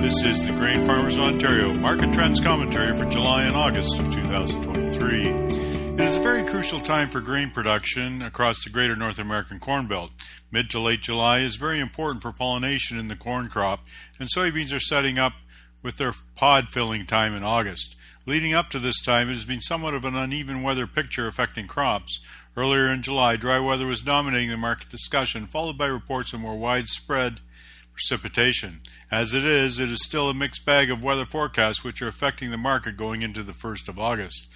This is the Grain Farmers Ontario Market Trends Commentary for July and August of 2023. It is a very crucial time for grain production across the greater North American Corn Belt. Mid to late July is very important for pollination in the corn crop, and soybeans are setting up with their pod filling time in August. Leading up to this time, it has been somewhat of an uneven weather picture affecting crops. Earlier in July, dry weather was dominating the market discussion, followed by reports of more widespread precipitation. As it is, it is still a mixed bag of weather forecasts which are affecting the market going into the 1st of August.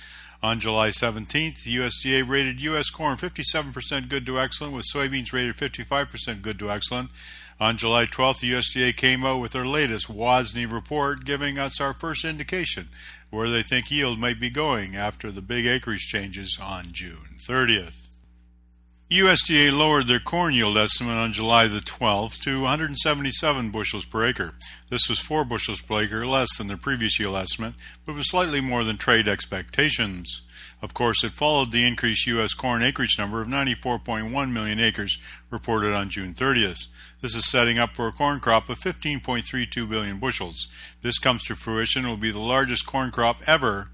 On July 17th, the USDA rated U.S. corn 57% good to excellent, with soybeans rated 55% good to excellent. On July 12th, the USDA came out with their latest WASDE report, giving us our first indication where they think yield might be going after the big acreage changes on June 30th. USDA lowered their corn yield estimate on July the 12th to 177 bushels per acre. This was 4 bushels per acre less than their previous yield estimate, but was slightly more than trade expectations. Of course, it followed the increased U.S. corn acreage number of 94.1 million acres reported on June 30th. This is setting up for a corn crop of 15.32 billion bushels. This comes to fruition will be the largest corn crop ever,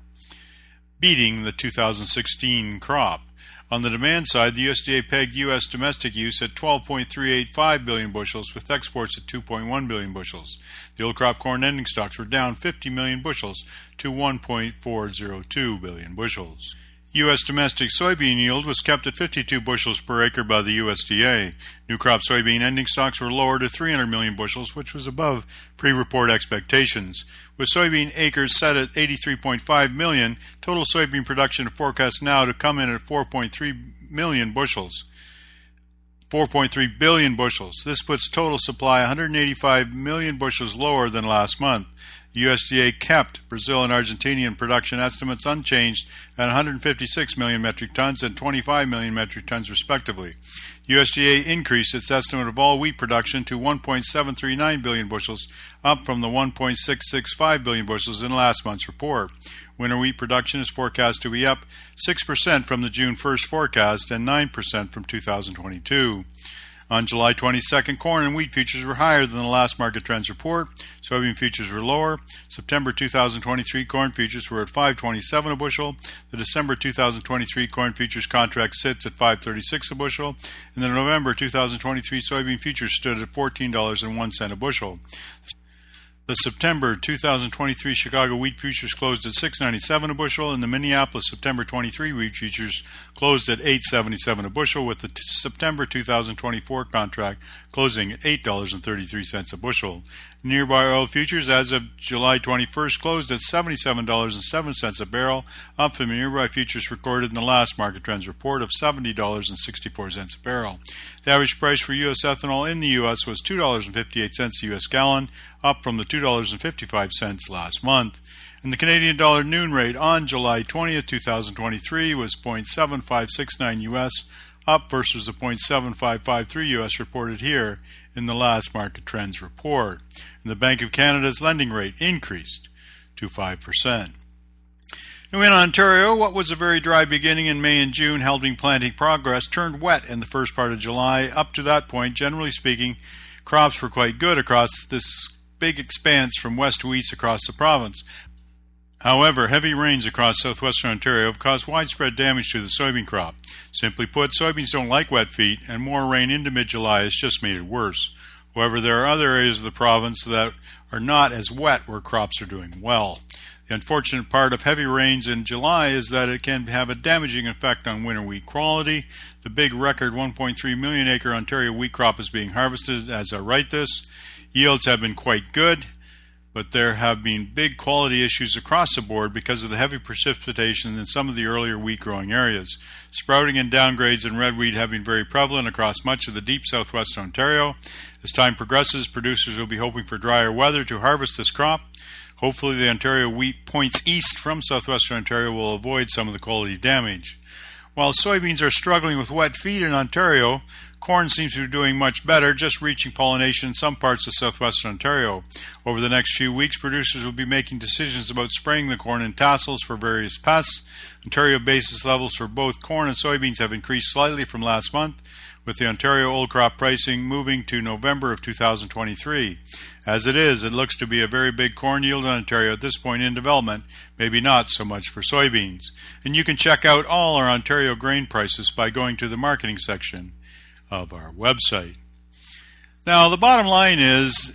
beating the 2016 crop. On the demand side, the USDA pegged U.S. domestic use at 12.385 billion bushels, with exports at 2.1 billion bushels. The old crop corn ending stocks were down 50 million bushels to 1.402 billion bushels. U.S. domestic soybean yield was kept at 52 bushels per acre by the USDA. New crop soybean ending stocks were lower to 300 million bushels, which was above pre report expectations. With soybean acres set at 83.5 million, total soybean production forecast now to come in at 4.3 million bushels. 4.3 billion bushels. This puts total supply 185 million bushels lower than last month. USDA kept Brazil and Argentinian production estimates unchanged at 156 million metric tons and 25 million metric tons, respectively. USDA increased its estimate of all wheat production to 1.739 billion bushels, up from the 1.665 billion bushels in last month's report. Winter wheat production is forecast to be up 6% from the June 1st forecast and 9% from 2022. On July 22nd, corn and wheat futures were higher than the last market trends report. Soybean futures were lower. September 2023 corn futures were at 527 a bushel. The December 2023 corn futures contract sits at 536 a bushel, and the November 2023 soybean futures stood at $14.01 a bushel. The September 2023 Chicago wheat futures closed at 6.97 a bushel, and the Minneapolis September 23 wheat futures closed at 8.77 a bushel, with the t- September 2024 contract closing at $8.33 a bushel. Nearby oil futures as of July 21st closed at $77.07 a barrel, up from nearby futures recorded in the last market trends report of $70.64 a barrel. The average price for U.S. ethanol in the U.S. was $2.58 a U.S. gallon, up from the $2.55 last month. And the Canadian dollar noon rate on July 20th, 2023 was 0.7569 US, up versus the 0.7553 US reported here in the last market trends report. And the Bank of Canada's lending rate increased to 5%. Now in Ontario, what was a very dry beginning in May and June, helping planting progress, turned wet in the first part of July. Up to that point, generally speaking, crops were quite good across this big expanse from west to east across the province. However, heavy rains across southwestern Ontario have caused widespread damage to the soybean crop. Simply put, soybeans don't like wet feet, and more rain into mid July has just made it worse. However, there are other areas of the province that are not as wet where crops are doing well. The unfortunate part of heavy rains in July is that it can have a damaging effect on winter wheat quality. The big record 1.3 million acre Ontario wheat crop is being harvested as I write this. Yields have been quite good but there have been big quality issues across the board because of the heavy precipitation in some of the earlier wheat growing areas. Sprouting and downgrades in red wheat have been very prevalent across much of the deep southwestern Ontario. As time progresses, producers will be hoping for drier weather to harvest this crop. Hopefully, the Ontario wheat points east from southwestern Ontario will avoid some of the quality damage. While soybeans are struggling with wet feet in Ontario, Corn seems to be doing much better, just reaching pollination in some parts of southwestern Ontario. Over the next few weeks, producers will be making decisions about spraying the corn in tassels for various pests. Ontario basis levels for both corn and soybeans have increased slightly from last month, with the Ontario old crop pricing moving to November of 2023. As it is, it looks to be a very big corn yield in Ontario at this point in development, maybe not so much for soybeans. And you can check out all our Ontario grain prices by going to the marketing section of our website. Now, the bottom line is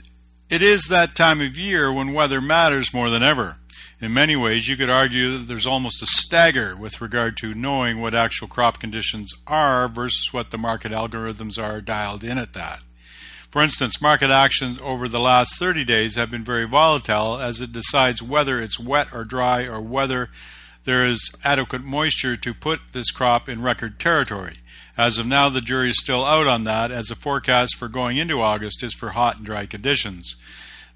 it is that time of year when weather matters more than ever. In many ways, you could argue that there's almost a stagger with regard to knowing what actual crop conditions are versus what the market algorithms are dialed in at that. For instance, market actions over the last 30 days have been very volatile as it decides whether it's wet or dry or whether there is adequate moisture to put this crop in record territory. As of now, the jury is still out on that, as the forecast for going into August is for hot and dry conditions.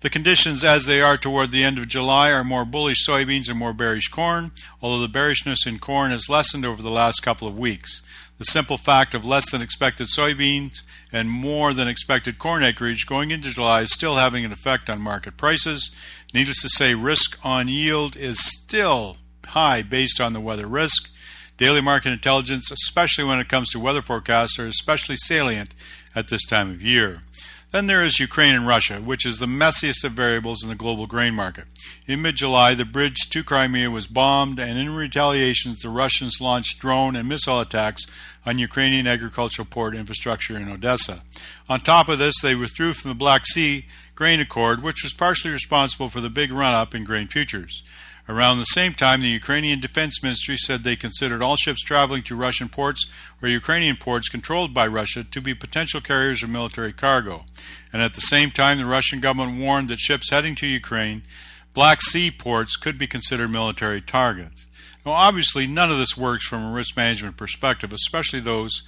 The conditions as they are toward the end of July are more bullish soybeans and more bearish corn, although the bearishness in corn has lessened over the last couple of weeks. The simple fact of less than expected soybeans and more than expected corn acreage going into July is still having an effect on market prices. Needless to say, risk on yield is still high based on the weather risk. Daily market intelligence, especially when it comes to weather forecasts, are especially salient at this time of year. Then there is Ukraine and Russia, which is the messiest of variables in the global grain market. In mid July, the bridge to Crimea was bombed, and in retaliation, the Russians launched drone and missile attacks on Ukrainian agricultural port infrastructure in Odessa. On top of this, they withdrew from the Black Sea grain accord, which was partially responsible for the big run up in grain futures. Around the same time, the Ukrainian Defense Ministry said they considered all ships traveling to Russian ports or Ukrainian ports controlled by Russia to be potential carriers of military cargo. And at the same time, the Russian government warned that ships heading to Ukraine, Black Sea ports, could be considered military targets. Now, obviously, none of this works from a risk management perspective, especially those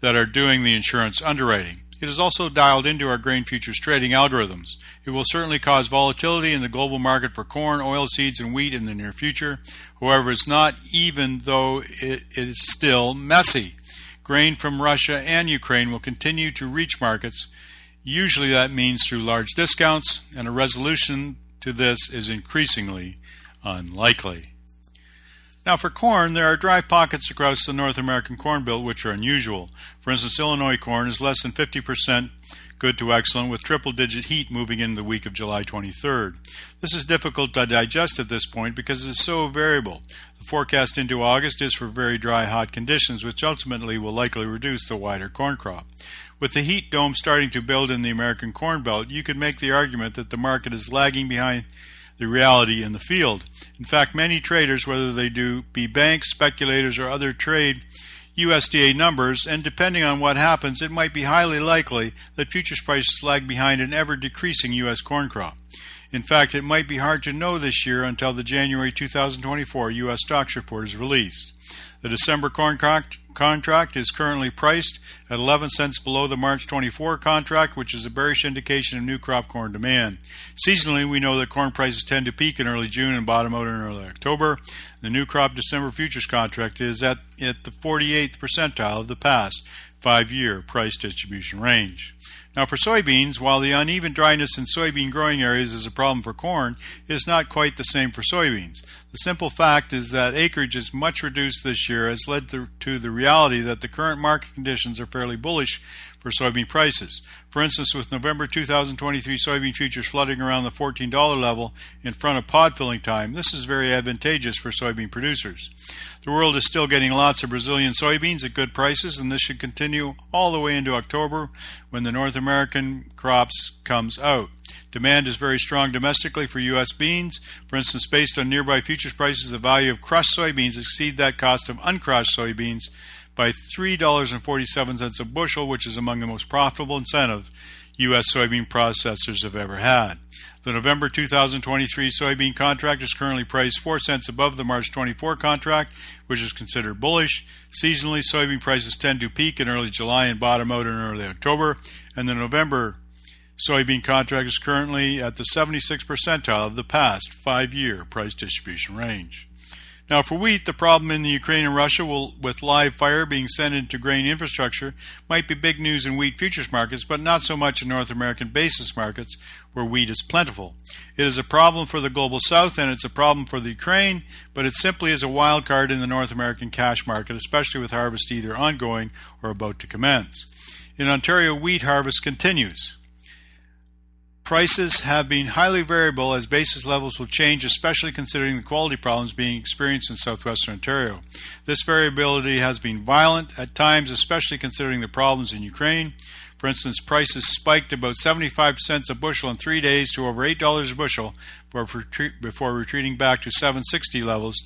that are doing the insurance underwriting. It is also dialed into our grain futures trading algorithms. It will certainly cause volatility in the global market for corn, oilseeds, and wheat in the near future. However, it's not even though it is still messy. Grain from Russia and Ukraine will continue to reach markets. Usually that means through large discounts, and a resolution to this is increasingly unlikely. Now, for corn, there are dry pockets across the North American Corn Belt which are unusual. For instance, Illinois corn is less than 50% good to excellent, with triple digit heat moving in the week of July 23rd. This is difficult to digest at this point because it is so variable. The forecast into August is for very dry, hot conditions, which ultimately will likely reduce the wider corn crop. With the heat dome starting to build in the American Corn Belt, you could make the argument that the market is lagging behind the reality in the field. In fact, many traders, whether they do be banks, speculators, or other trade USDA numbers, and depending on what happens, it might be highly likely that futures prices lag behind an ever decreasing U.S. corn crop. In fact, it might be hard to know this year until the January 2024 U.S. stocks report is released. The December corn contract is currently priced at 11 cents below the March 24 contract, which is a bearish indication of new crop corn demand. Seasonally, we know that corn prices tend to peak in early June and bottom out in early October. The new crop December futures contract is at, at the 48th percentile of the past five year price distribution range. Now, for soybeans, while the uneven dryness in soybean growing areas is a problem for corn, it is not quite the same for soybeans. The simple fact is that acreage is much reduced this year has led to, to the reality that the current market conditions are fairly bullish for soybean prices. For instance, with November 2023 soybean futures flooding around the $14 level in front of pod filling time, this is very advantageous for soybean producers. The world is still getting lots of Brazilian soybeans at good prices, and this should continue all the way into October when the North American crops comes out. Demand is very strong domestically for U.S. beans. For instance, based on nearby futures prices, the value of crushed soybeans exceed that cost of uncrushed soybeans by $3.47 a bushel, which is among the most profitable incentives U.S. soybean processors have ever had. The November 2023 soybean contract is currently priced 4 cents above the March 24 contract, which is considered bullish. Seasonally, soybean prices tend to peak in early July and bottom out in early October, and the November soybean contract is currently at the 76th percentile of the past five year price distribution range. Now, for wheat, the problem in the Ukraine and Russia will, with live fire being sent into grain infrastructure might be big news in wheat futures markets, but not so much in North American basis markets where wheat is plentiful. It is a problem for the global south and it's a problem for the Ukraine, but it simply is a wild card in the North American cash market, especially with harvest either ongoing or about to commence. In Ontario, wheat harvest continues. Prices have been highly variable as basis levels will change, especially considering the quality problems being experienced in southwestern Ontario. This variability has been violent at times, especially considering the problems in Ukraine. For instance, prices spiked about 75 cents a bushel in three days to over $8 a bushel before retreating back to 760 levels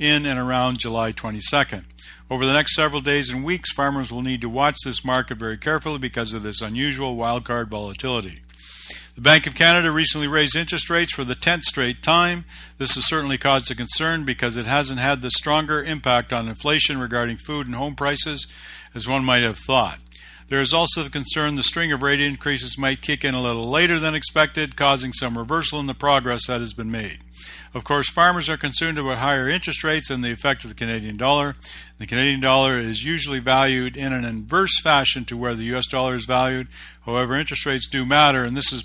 in and around July 22nd. Over the next several days and weeks, farmers will need to watch this market very carefully because of this unusual wildcard volatility. The Bank of Canada recently raised interest rates for the 10th straight time. This has certainly caused a concern because it hasn't had the stronger impact on inflation regarding food and home prices as one might have thought. There is also the concern the string of rate increases might kick in a little later than expected, causing some reversal in the progress that has been made. Of course, farmers are concerned about higher interest rates and the effect of the Canadian dollar. The Canadian dollar is usually valued in an inverse fashion to where the US dollar is valued. However, interest rates do matter, and this is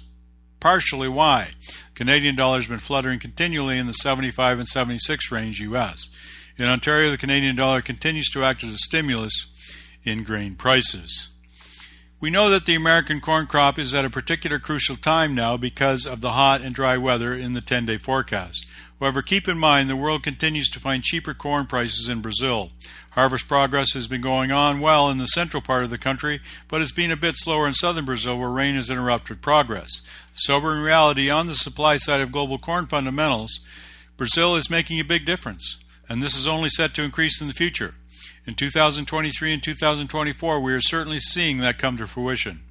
partially why Canadian dollar has been fluttering continually in the 75 and 76 range US. In Ontario, the Canadian dollar continues to act as a stimulus in grain prices. We know that the American corn crop is at a particular crucial time now because of the hot and dry weather in the 10 day forecast. However, keep in mind the world continues to find cheaper corn prices in Brazil. Harvest progress has been going on well in the central part of the country, but it's been a bit slower in southern Brazil where rain has interrupted progress. Sobering reality on the supply side of global corn fundamentals, Brazil is making a big difference, and this is only set to increase in the future. In 2023 and 2024, we are certainly seeing that come to fruition.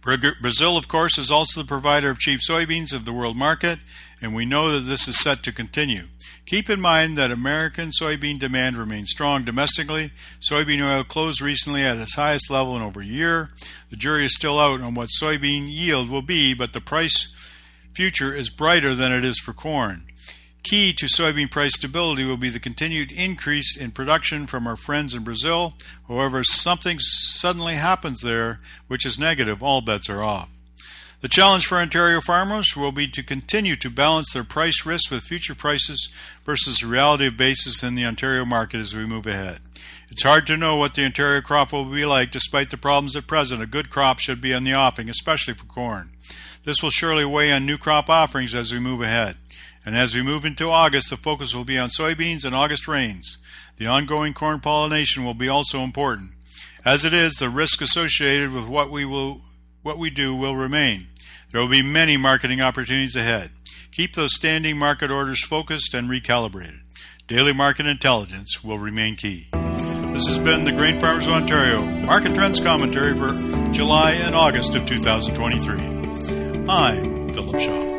Brazil, of course, is also the provider of cheap soybeans of the world market, and we know that this is set to continue. Keep in mind that American soybean demand remains strong domestically. Soybean oil closed recently at its highest level in over a year. The jury is still out on what soybean yield will be, but the price future is brighter than it is for corn. Key to soybean price stability will be the continued increase in production from our friends in Brazil. However, something suddenly happens there which is negative, all bets are off. The challenge for Ontario farmers will be to continue to balance their price risk with future prices versus the reality of basis in the Ontario market as we move ahead. It's hard to know what the Ontario crop will be like despite the problems at present. A good crop should be on the offing, especially for corn. This will surely weigh on new crop offerings as we move ahead. And as we move into August, the focus will be on soybeans and August rains. The ongoing corn pollination will be also important. As it is, the risk associated with what we will what we do will remain. There will be many marketing opportunities ahead. Keep those standing market orders focused and recalibrated. Daily market intelligence will remain key. This has been the Grain Farmers of Ontario Market Trends Commentary for July and August of 2023. I'm Philip Shaw.